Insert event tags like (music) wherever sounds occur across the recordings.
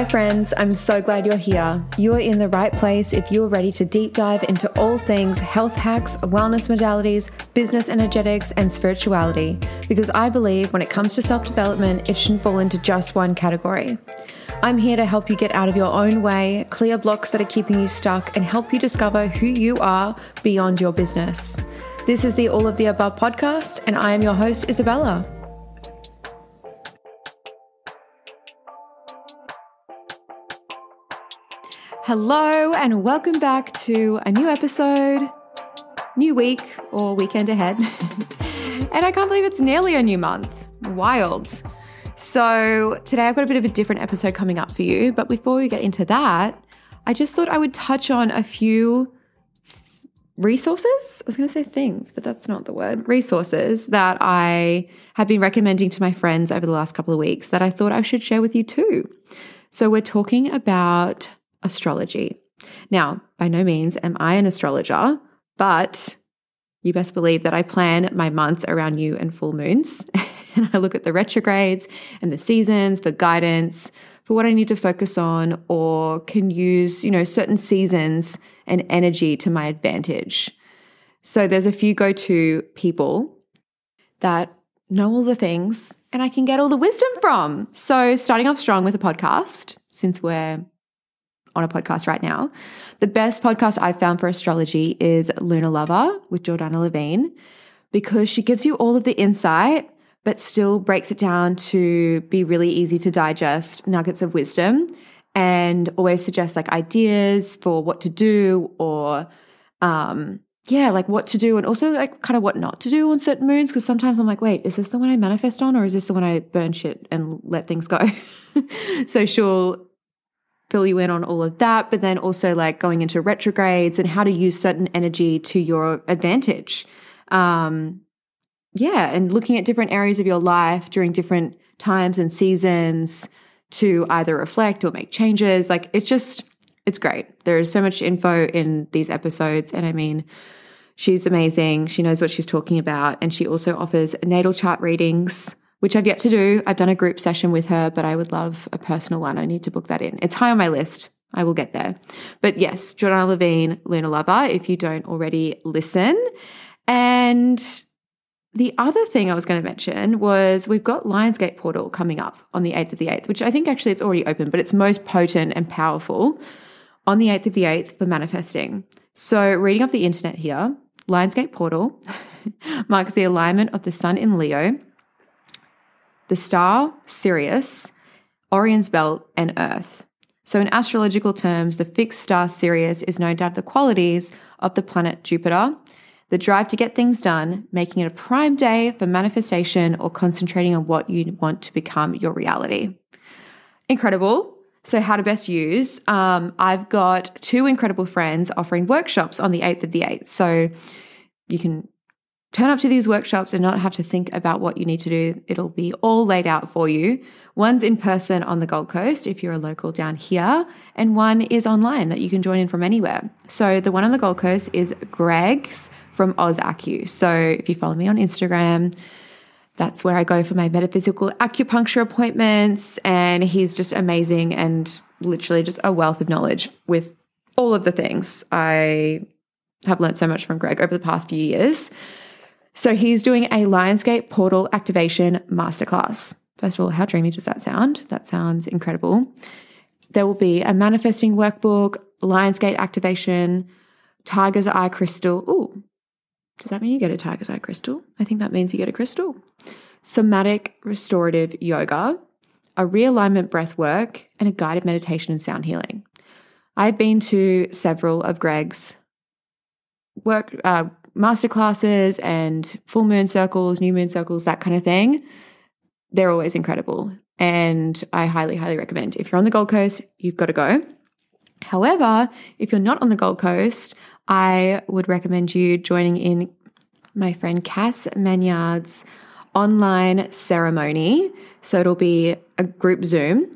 Hi, friends. I'm so glad you're here. You are in the right place if you are ready to deep dive into all things health hacks, wellness modalities, business energetics, and spirituality. Because I believe when it comes to self development, it shouldn't fall into just one category. I'm here to help you get out of your own way, clear blocks that are keeping you stuck, and help you discover who you are beyond your business. This is the All of the Above podcast, and I am your host, Isabella. Hello, and welcome back to a new episode, new week or weekend ahead. (laughs) and I can't believe it's nearly a new month. Wild. So, today I've got a bit of a different episode coming up for you. But before we get into that, I just thought I would touch on a few resources. I was going to say things, but that's not the word. Resources that I have been recommending to my friends over the last couple of weeks that I thought I should share with you too. So, we're talking about astrology. Now, by no means am I an astrologer, but you best believe that I plan my months around new and full moons. (laughs) and I look at the retrogrades and the seasons for guidance for what I need to focus on or can use, you know, certain seasons and energy to my advantage. So there's a few go-to people that know all the things and I can get all the wisdom from. So starting off strong with a podcast since we're on a podcast right now. The best podcast I've found for astrology is Lunar Lover with Jordana Levine because she gives you all of the insight, but still breaks it down to be really easy to digest nuggets of wisdom and always suggests like ideas for what to do or, um, yeah, like what to do and also like kind of what not to do on certain moons. Cause sometimes I'm like, wait, is this the one I manifest on or is this the one I burn shit and let things go? (laughs) so she'll fill you in on all of that, but then also like going into retrogrades and how to use certain energy to your advantage. Um, yeah, and looking at different areas of your life during different times and seasons to either reflect or make changes. Like it's just, it's great. There's so much info in these episodes. And I mean, she's amazing. She knows what she's talking about. And she also offers natal chart readings which I've yet to do. I've done a group session with her, but I would love a personal one. I need to book that in. It's high on my list. I will get there. But yes, Jordana Levine, Lunar Lover, if you don't already listen. And the other thing I was going to mention was we've got Lionsgate Portal coming up on the 8th of the 8th, which I think actually it's already open, but it's most potent and powerful on the 8th of the 8th for manifesting. So, reading off the internet here, Lionsgate Portal (laughs) marks the alignment of the sun in Leo the star Sirius, Orion's belt, and Earth. So, in astrological terms, the fixed star Sirius is known to have the qualities of the planet Jupiter, the drive to get things done, making it a prime day for manifestation or concentrating on what you want to become your reality. Incredible. So, how to best use? Um, I've got two incredible friends offering workshops on the 8th of the 8th. So, you can turn up to these workshops and not have to think about what you need to do. It'll be all laid out for you. One's in person on the Gold Coast if you're a local down here, and one is online that you can join in from anywhere. So the one on the Gold Coast is Greg's from Aus Acu. So if you follow me on Instagram, that's where I go for my metaphysical acupuncture appointments. And he's just amazing and literally just a wealth of knowledge with all of the things. I have learned so much from Greg over the past few years. So he's doing a Lionsgate portal activation masterclass. First of all, how dreamy does that sound? That sounds incredible. There will be a manifesting workbook, Lionsgate activation, Tiger's Eye crystal. Ooh, does that mean you get a Tiger's Eye crystal? I think that means you get a crystal. Somatic restorative yoga, a realignment breath work, and a guided meditation and sound healing. I've been to several of Greg's work uh, masterclasses and full moon circles, new moon circles, that kind of thing, they're always incredible. And I highly, highly recommend. If you're on the Gold Coast, you've got to go. However, if you're not on the Gold Coast, I would recommend you joining in my friend Cass Maynard's online ceremony. So it'll be a group Zoom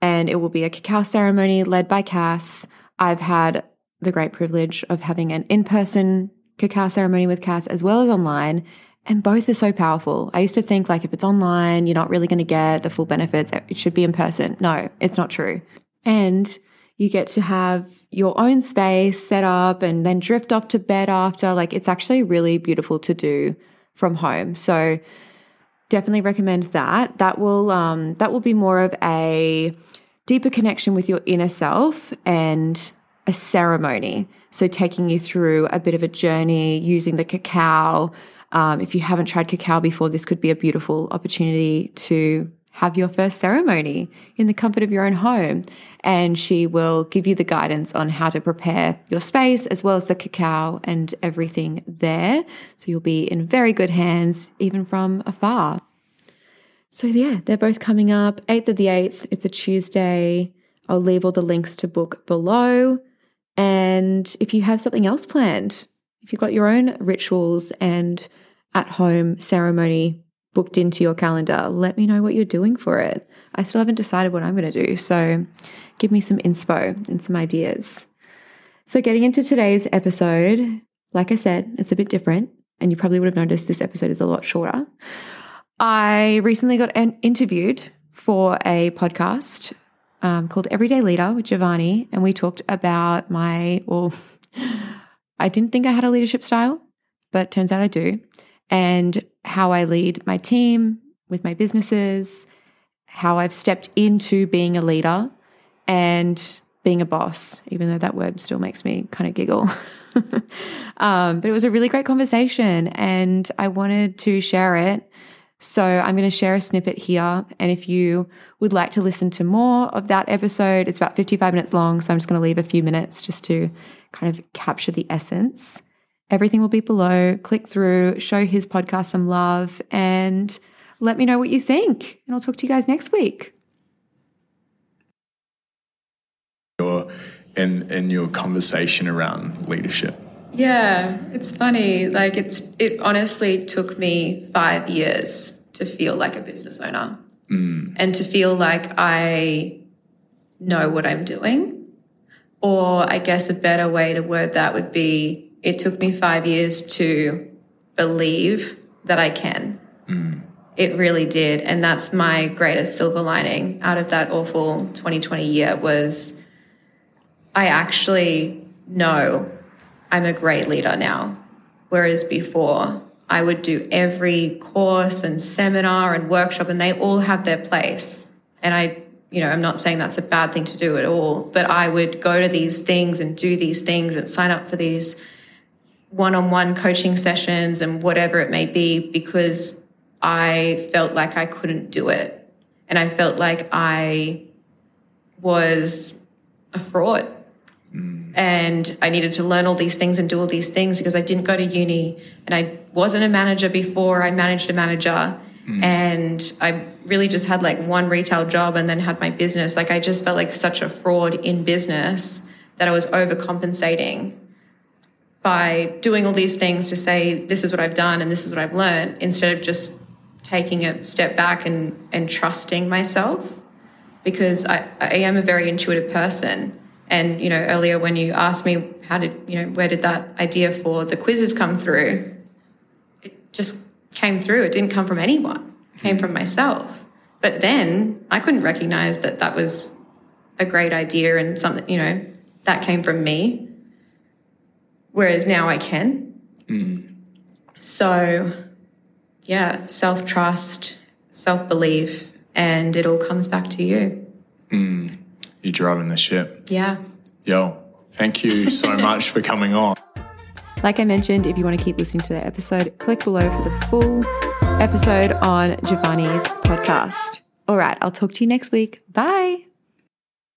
and it will be a cacao ceremony led by Cass. I've had the great privilege of having an in person cacao ceremony with Cass as well as online. And both are so powerful. I used to think like if it's online, you're not really going to get the full benefits. It should be in person. No, it's not true. And you get to have your own space set up and then drift off to bed after. Like it's actually really beautiful to do from home. So definitely recommend that. That will um, that will be more of a deeper connection with your inner self and a ceremony. So taking you through a bit of a journey using the cacao um, if you haven't tried cacao before, this could be a beautiful opportunity to have your first ceremony in the comfort of your own home. And she will give you the guidance on how to prepare your space as well as the cacao and everything there. So you'll be in very good hands, even from afar. So, yeah, they're both coming up 8th of the 8th. It's a Tuesday. I'll leave all the links to book below. And if you have something else planned, if you've got your own rituals and at home ceremony booked into your calendar, let me know what you're doing for it. I still haven't decided what I'm going to do. So give me some inspo and some ideas. So, getting into today's episode, like I said, it's a bit different. And you probably would have noticed this episode is a lot shorter. I recently got interviewed for a podcast um, called Everyday Leader with Giovanni, and we talked about my, well, (laughs) I didn't think I had a leadership style, but turns out I do. And how I lead my team with my businesses, how I've stepped into being a leader and being a boss, even though that word still makes me kind of giggle. (laughs) um, but it was a really great conversation and I wanted to share it. So I'm going to share a snippet here. And if you would like to listen to more of that episode, it's about 55 minutes long. So I'm just going to leave a few minutes just to kind of capture the essence. Everything will be below. Click through, show his podcast some love, and let me know what you think. And I'll talk to you guys next week. Your in in your conversation around leadership. Yeah, it's funny. Like it's it honestly took me five years to feel like a business owner mm. and to feel like I know what I'm doing or I guess a better way to word that would be it took me five years to believe that I can. Mm. It really did. And that's my greatest silver lining out of that awful 2020 year was I actually know I'm a great leader now. Whereas before, I would do every course and seminar and workshop, and they all have their place. And I you know, I'm not saying that's a bad thing to do at all, but I would go to these things and do these things and sign up for these one on one coaching sessions and whatever it may be because I felt like I couldn't do it. And I felt like I was a fraud. And I needed to learn all these things and do all these things because I didn't go to uni and I wasn't a manager before I managed a manager. Mm. And I really just had like one retail job and then had my business. Like I just felt like such a fraud in business that I was overcompensating by doing all these things to say, this is what I've done and this is what I've learned, instead of just taking a step back and, and trusting myself. Because I, I am a very intuitive person. And, you know, earlier when you asked me, how did, you know, where did that idea for the quizzes come through? It just came through. It didn't come from anyone, it came from myself. But then I couldn't recognize that that was a great idea and something, you know, that came from me. Whereas now I can. Mm. So, yeah, self trust, self belief, and it all comes back to you. Mm. You're driving the ship. Yeah. Yo, thank you so (laughs) much for coming on. Like I mentioned, if you want to keep listening to the episode, click below for the full episode on Giovanni's podcast. All right, I'll talk to you next week. Bye.